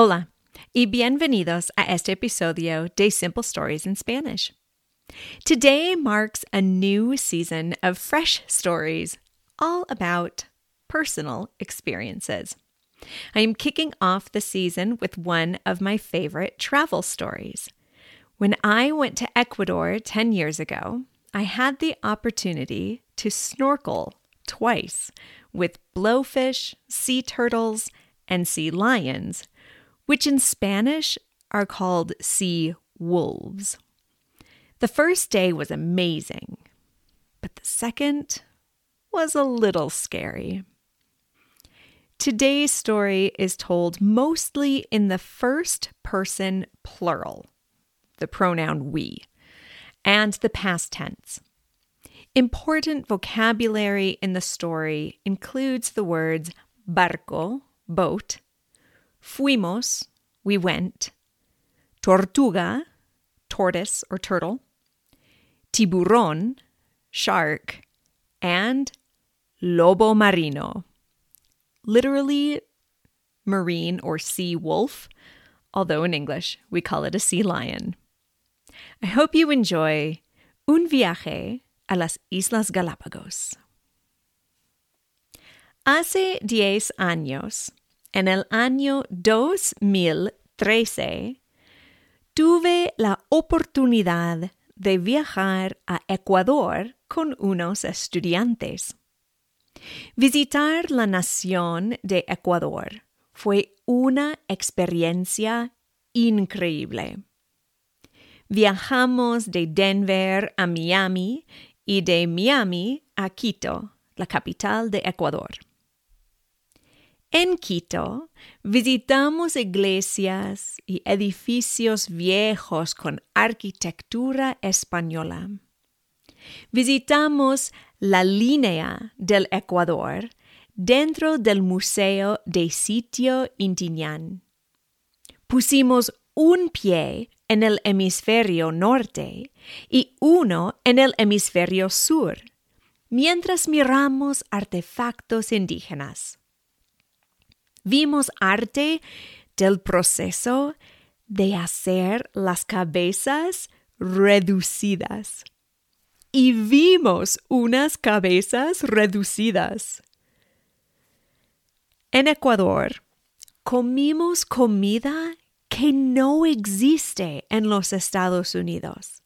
Hola y bienvenidos a este episodio de Simple Stories in Spanish. Today marks a new season of fresh stories all about personal experiences. I am kicking off the season with one of my favorite travel stories. When I went to Ecuador 10 years ago, I had the opportunity to snorkel twice with blowfish, sea turtles, and sea lions which in Spanish are called sea wolves. The first day was amazing, but the second was a little scary. Today's story is told mostly in the first person plural, the pronoun we, and the past tense. Important vocabulary in the story includes the words barco, boat, Fuimos, we went. Tortuga, tortoise or turtle. Tiburon, shark. And lobo marino, literally marine or sea wolf, although in English we call it a sea lion. I hope you enjoy Un viaje a las Islas Galápagos. Hace diez años, en el año 2013, tuve la oportunidad de viajar a Ecuador con unos estudiantes. Visitar la nación de Ecuador fue una experiencia increíble. Viajamos de Denver a Miami y de Miami a Quito, la capital de Ecuador. En Quito visitamos iglesias y edificios viejos con arquitectura española. Visitamos la línea del Ecuador dentro del Museo de Sitio Intiñán. Pusimos un pie en el hemisferio norte y uno en el hemisferio sur, mientras miramos artefactos indígenas vimos arte del proceso de hacer las cabezas reducidas. Y vimos unas cabezas reducidas. En Ecuador, comimos comida que no existe en los Estados Unidos.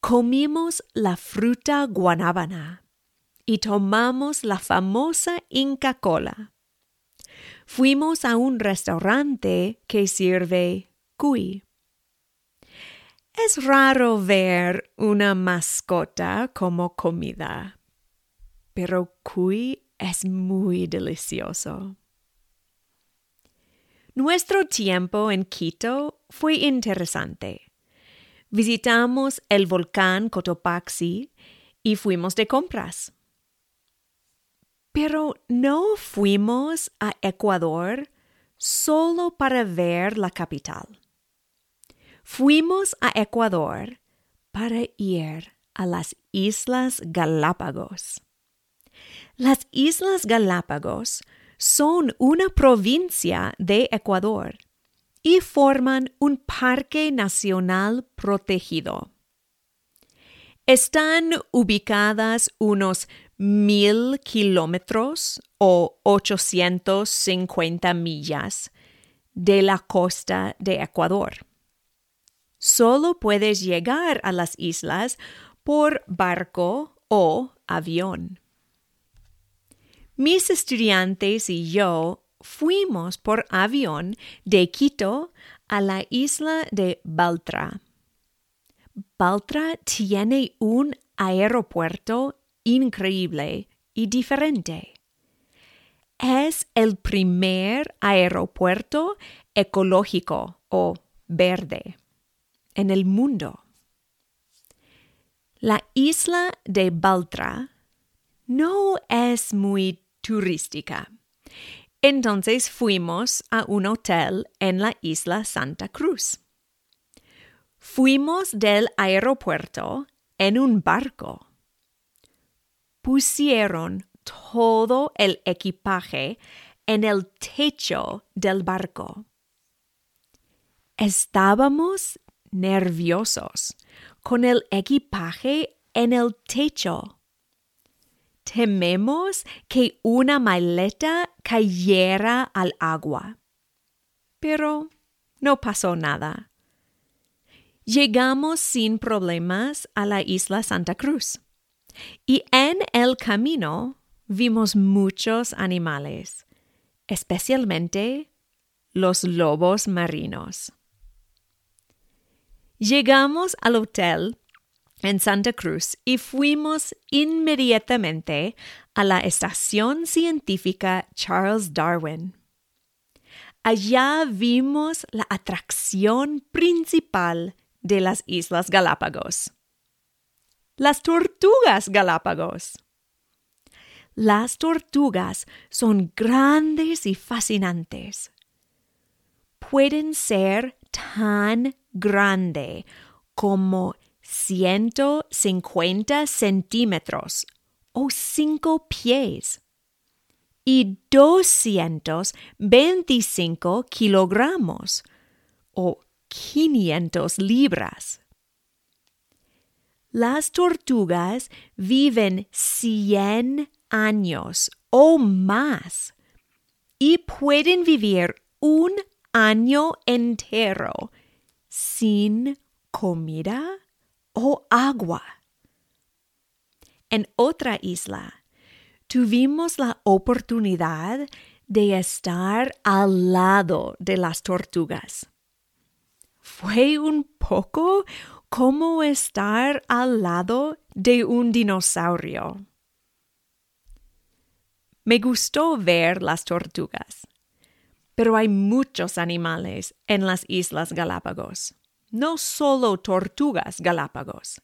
Comimos la fruta guanábana y tomamos la famosa Inca Cola. Fuimos a un restaurante que sirve cuy. Es raro ver una mascota como comida, pero cuy es muy delicioso. Nuestro tiempo en Quito fue interesante. Visitamos el volcán Cotopaxi y fuimos de compras. Pero no fuimos a Ecuador solo para ver la capital. Fuimos a Ecuador para ir a las Islas Galápagos. Las Islas Galápagos son una provincia de Ecuador y forman un parque nacional protegido. Están ubicadas unos mil kilómetros o 850 millas de la costa de Ecuador. Solo puedes llegar a las islas por barco o avión. Mis estudiantes y yo fuimos por avión de Quito a la isla de Baltra. Baltra tiene un aeropuerto increíble y diferente. Es el primer aeropuerto ecológico o verde en el mundo. La isla de Baltra no es muy turística. Entonces fuimos a un hotel en la isla Santa Cruz. Fuimos del aeropuerto en un barco pusieron todo el equipaje en el techo del barco Estábamos nerviosos con el equipaje en el techo. Tememos que una maleta cayera al agua. Pero no pasó nada. Llegamos sin problemas a la isla Santa Cruz. Y en el camino vimos muchos animales, especialmente los lobos marinos. Llegamos al hotel en Santa Cruz y fuimos inmediatamente a la estación científica Charles Darwin. Allá vimos la atracción principal de las Islas Galápagos. Las tortugas Galápagos. Las tortugas son grandes y fascinantes. Pueden ser tan grande como 150 centímetros o 5 pies y 225 kilogramos o 500 libras. Las tortugas viven 100 años o más y pueden vivir un año entero sin comida o agua. En otra isla, tuvimos la oportunidad de estar al lado de las tortugas. Fue un poco como estar al lado de un dinosaurio. Me gustó ver las tortugas, pero hay muchos animales en las Islas Galápagos no solo tortugas galápagos.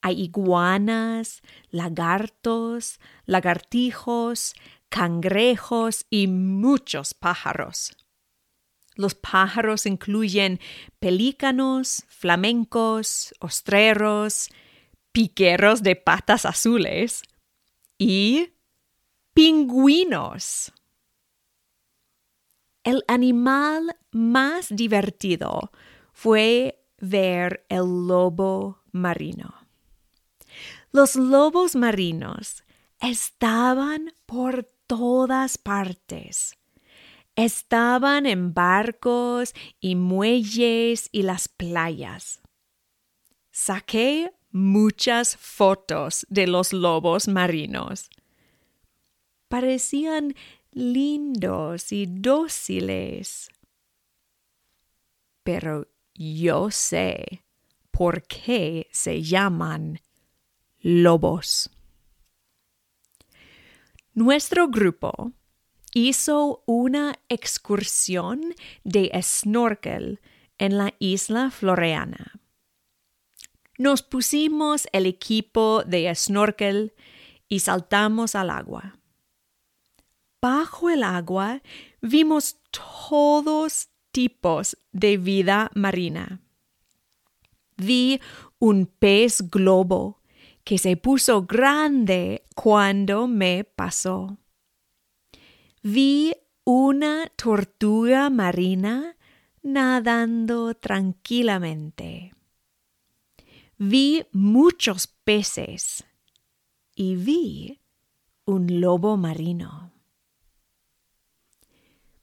Hay iguanas, lagartos, lagartijos, cangrejos y muchos pájaros. Los pájaros incluyen pelícanos, flamencos, ostreros, piqueros de patas azules y pingüinos. El animal más divertido fue ver el lobo marino. Los lobos marinos estaban por todas partes. Estaban en barcos y muelles y las playas. Saqué muchas fotos de los lobos marinos. Parecían lindos y dóciles. Pero yo sé por qué se llaman lobos. Nuestro grupo hizo una excursión de snorkel en la isla Floreana. Nos pusimos el equipo de snorkel y saltamos al agua. Bajo el agua vimos todos tipos de vida marina. Vi un pez globo que se puso grande cuando me pasó. Vi una tortuga marina nadando tranquilamente. Vi muchos peces y vi un lobo marino.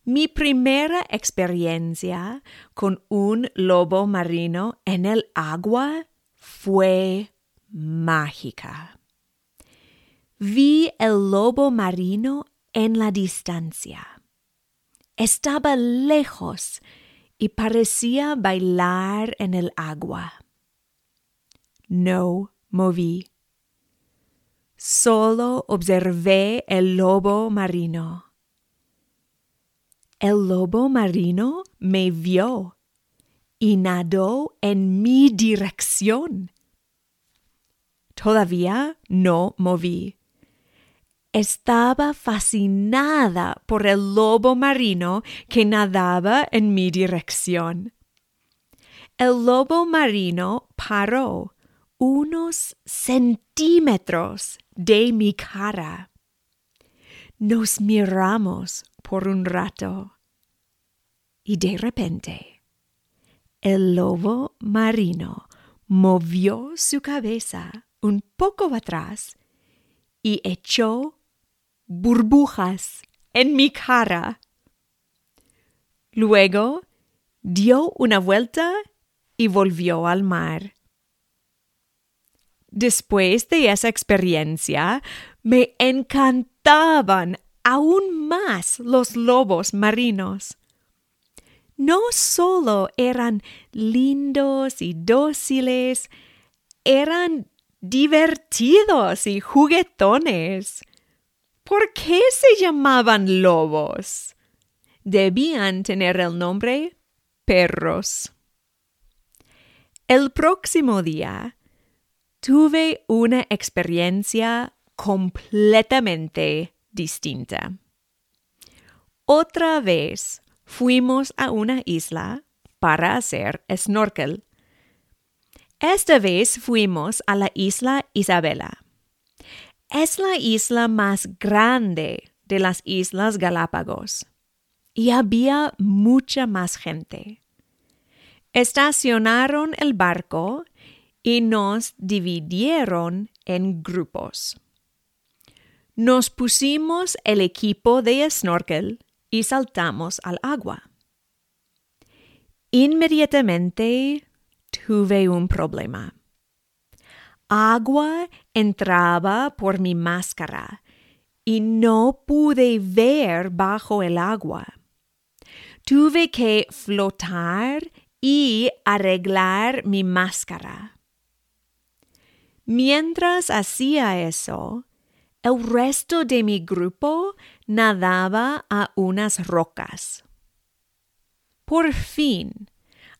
Mi primera experiencia con un lobo marino en el agua fue mágica. Vi el lobo marino en la distancia. Estaba lejos y parecía bailar en el agua. No moví. Solo observé el lobo marino el lobo marino me vio y nadó en mi dirección. Todavía no moví. Estaba fascinada por el lobo marino que nadaba en mi dirección. El lobo marino paró unos centímetros de mi cara. Nos miramos por un rato. Y de repente El lobo marino movió su cabeza un poco atrás y echó burbujas en mi cara. Luego dio una vuelta y volvió al mar. Después de esa experiencia, me encantaban aún más los lobos marinos. No solo eran lindos y dóciles, eran divertidos y juguetones. ¿Por qué se llamaban lobos? Debían tener el nombre perros. El próximo día tuve una experiencia completamente distinta. Otra vez fuimos a una isla para hacer snorkel. Esta vez fuimos a la isla Isabela. Es la isla más grande de las Islas Galápagos y había mucha más gente. Estacionaron el barco y nos dividieron en grupos. Nos pusimos el equipo de snorkel y saltamos al agua. Inmediatamente tuve un problema. Agua entraba por mi máscara y no pude ver bajo el agua. Tuve que flotar y arreglar mi máscara. Mientras hacía eso, el resto de mi grupo nadaba a unas rocas. Por fin,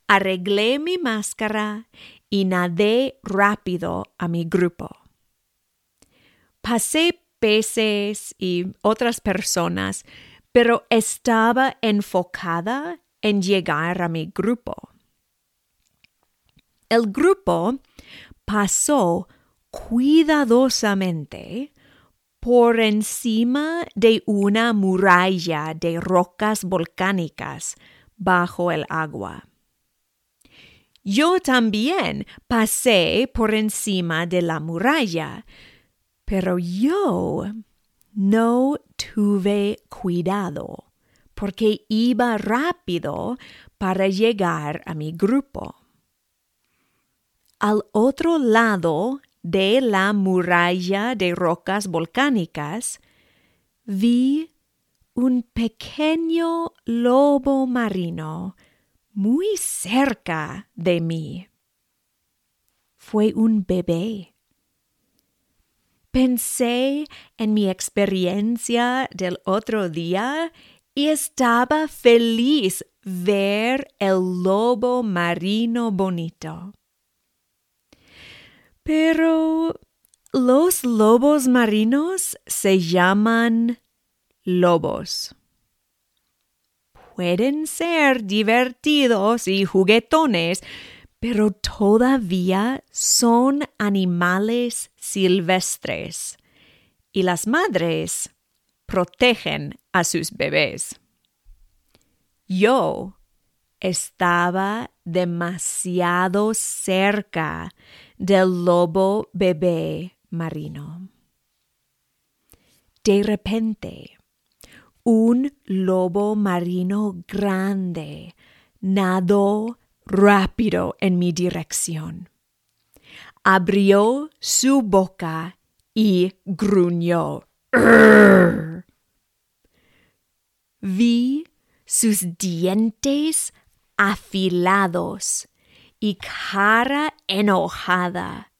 arreglé mi máscara y nadé rápido a mi grupo. Pasé peces y otras personas, pero estaba enfocada en llegar a mi grupo. El grupo pasó cuidadosamente por encima de una muralla de rocas volcánicas bajo el agua. Yo también pasé por encima de la muralla, pero yo no tuve cuidado porque iba rápido para llegar a mi grupo. Al otro lado de la muralla de rocas volcánicas, vi un pequeño lobo marino muy cerca de mí. Fue un bebé. Pensé en mi experiencia del otro día y estaba feliz ver el lobo marino bonito. Pero los lobos marinos se llaman lobos. Pueden ser divertidos y juguetones, pero todavía son animales silvestres y las madres protegen a sus bebés. Yo estaba demasiado cerca del lobo bebé marino. De repente, un lobo marino grande nadó rápido en mi dirección. Abrió su boca y gruñó. Vi sus dientes afilados y cara enojada.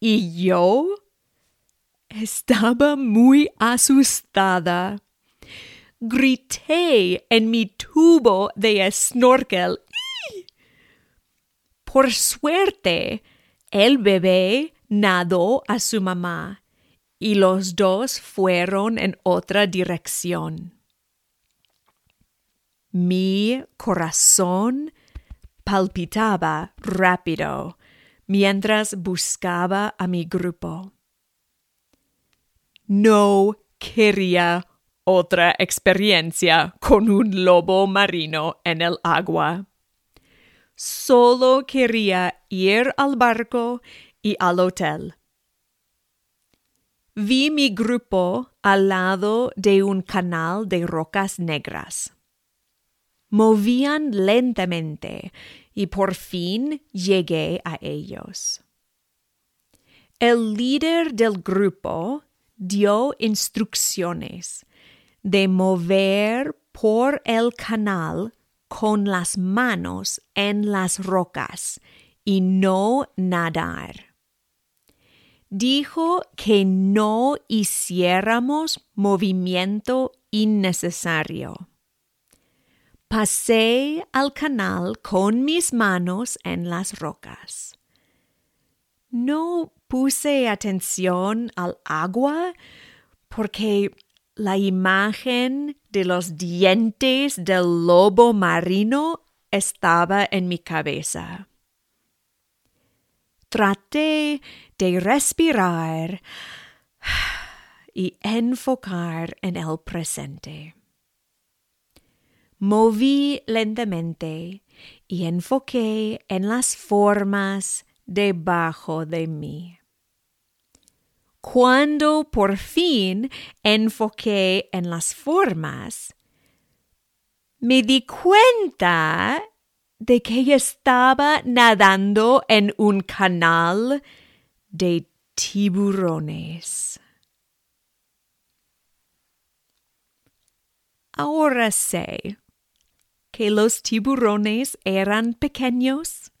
Y yo estaba muy asustada. Grité en mi tubo de snorkel. Por suerte, el bebé nadó a su mamá y los dos fueron en otra dirección. Mi corazón palpitaba rápido mientras buscaba a mi grupo. No quería otra experiencia con un lobo marino en el agua. solo quería ir al barco y al hotel. Vi mi grupo al lado de un canal de rocas negras. Movían lentamente y por fin llegué a ellos. El líder del grupo dio instrucciones de mover por el canal con las manos en las rocas y no nadar. Dijo que no hiciéramos movimiento innecesario. Pasé al canal con mis manos en las rocas. No puse atención al agua porque la imagen de los dientes del lobo marino estaba en mi cabeza. Traté de respirar y enfocar en el presente. Moví lentamente y enfoqué en las formas debajo de mí. Cuando por fin enfoqué en las formas, me di cuenta de que estaba nadando en un canal de tiburones. Ahora sé que los tiburones eran pequeños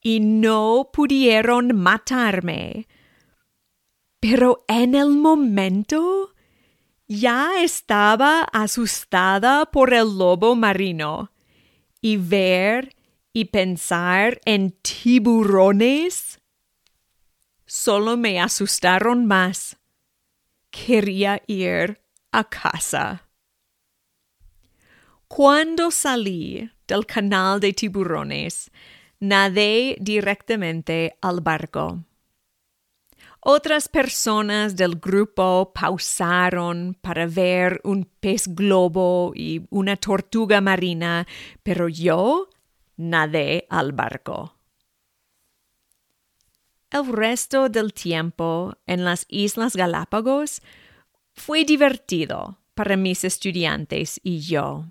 y no pudieron matarme pero en el momento ya estaba asustada por el lobo marino y ver y pensar en tiburones solo me asustaron más. Quería ir a casa. Cuando salí del canal de tiburones, nadé directamente al barco. Otras personas del grupo pausaron para ver un pez globo y una tortuga marina, pero yo nadé al barco. El resto del tiempo en las Islas Galápagos fue divertido para mis estudiantes y yo.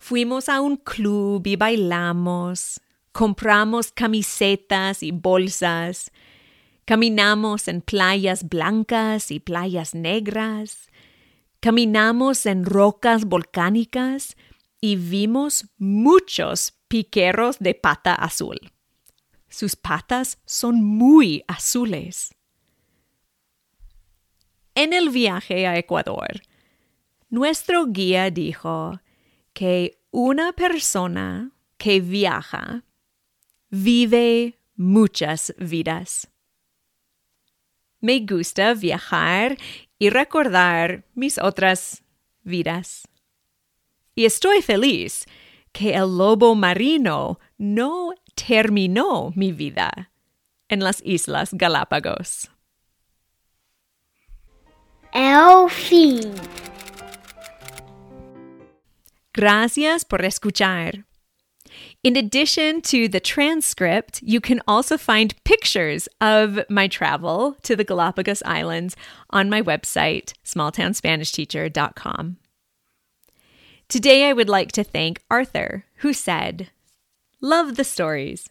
Fuimos a un club y bailamos, compramos camisetas y bolsas, Caminamos en playas blancas y playas negras. Caminamos en rocas volcánicas y vimos muchos piqueros de pata azul. Sus patas son muy azules. En el viaje a Ecuador, nuestro guía dijo que una persona que viaja vive muchas vidas. Me gusta viajar y recordar mis otras vidas. Y estoy feliz que el lobo marino no terminó mi vida en las Islas Galápagos. El fin. Gracias por escuchar. In addition to the transcript, you can also find pictures of my travel to the Galapagos Islands on my website, smalltownspanishteacher.com. Today, I would like to thank Arthur, who said, Love the stories.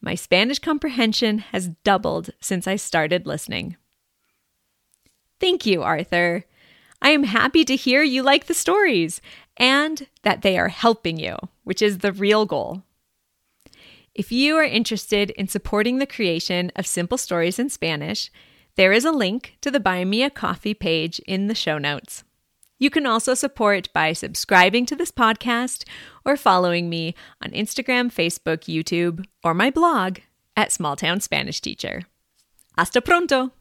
My Spanish comprehension has doubled since I started listening. Thank you, Arthur. I am happy to hear you like the stories and that they are helping you, which is the real goal. If you are interested in supporting the creation of simple stories in Spanish, there is a link to the Buy Me a Coffee page in the show notes. You can also support by subscribing to this podcast or following me on Instagram, Facebook, YouTube, or my blog at Small Town Spanish Teacher. Hasta pronto!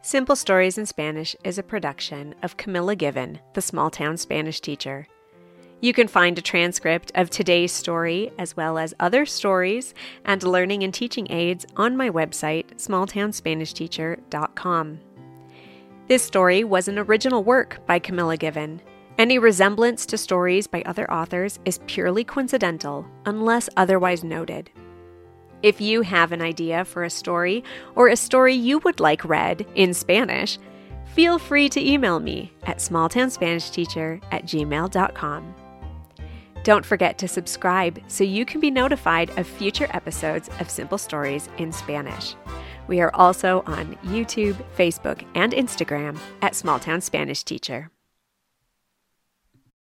Simple Stories in Spanish is a production of Camilla Given, the Small Town Spanish Teacher. You can find a transcript of today's story, as well as other stories and learning and teaching aids on my website, smalltownspanishteacher.com. This story was an original work by Camilla Given. Any resemblance to stories by other authors is purely coincidental unless otherwise noted. If you have an idea for a story or a story you would like read in Spanish, feel free to email me at smalltownspanishteacher at gmail.com. Don't forget to subscribe so you can be notified of future episodes of Simple Stories in Spanish. We are also on YouTube, Facebook, and Instagram at Small Town Spanish Teacher.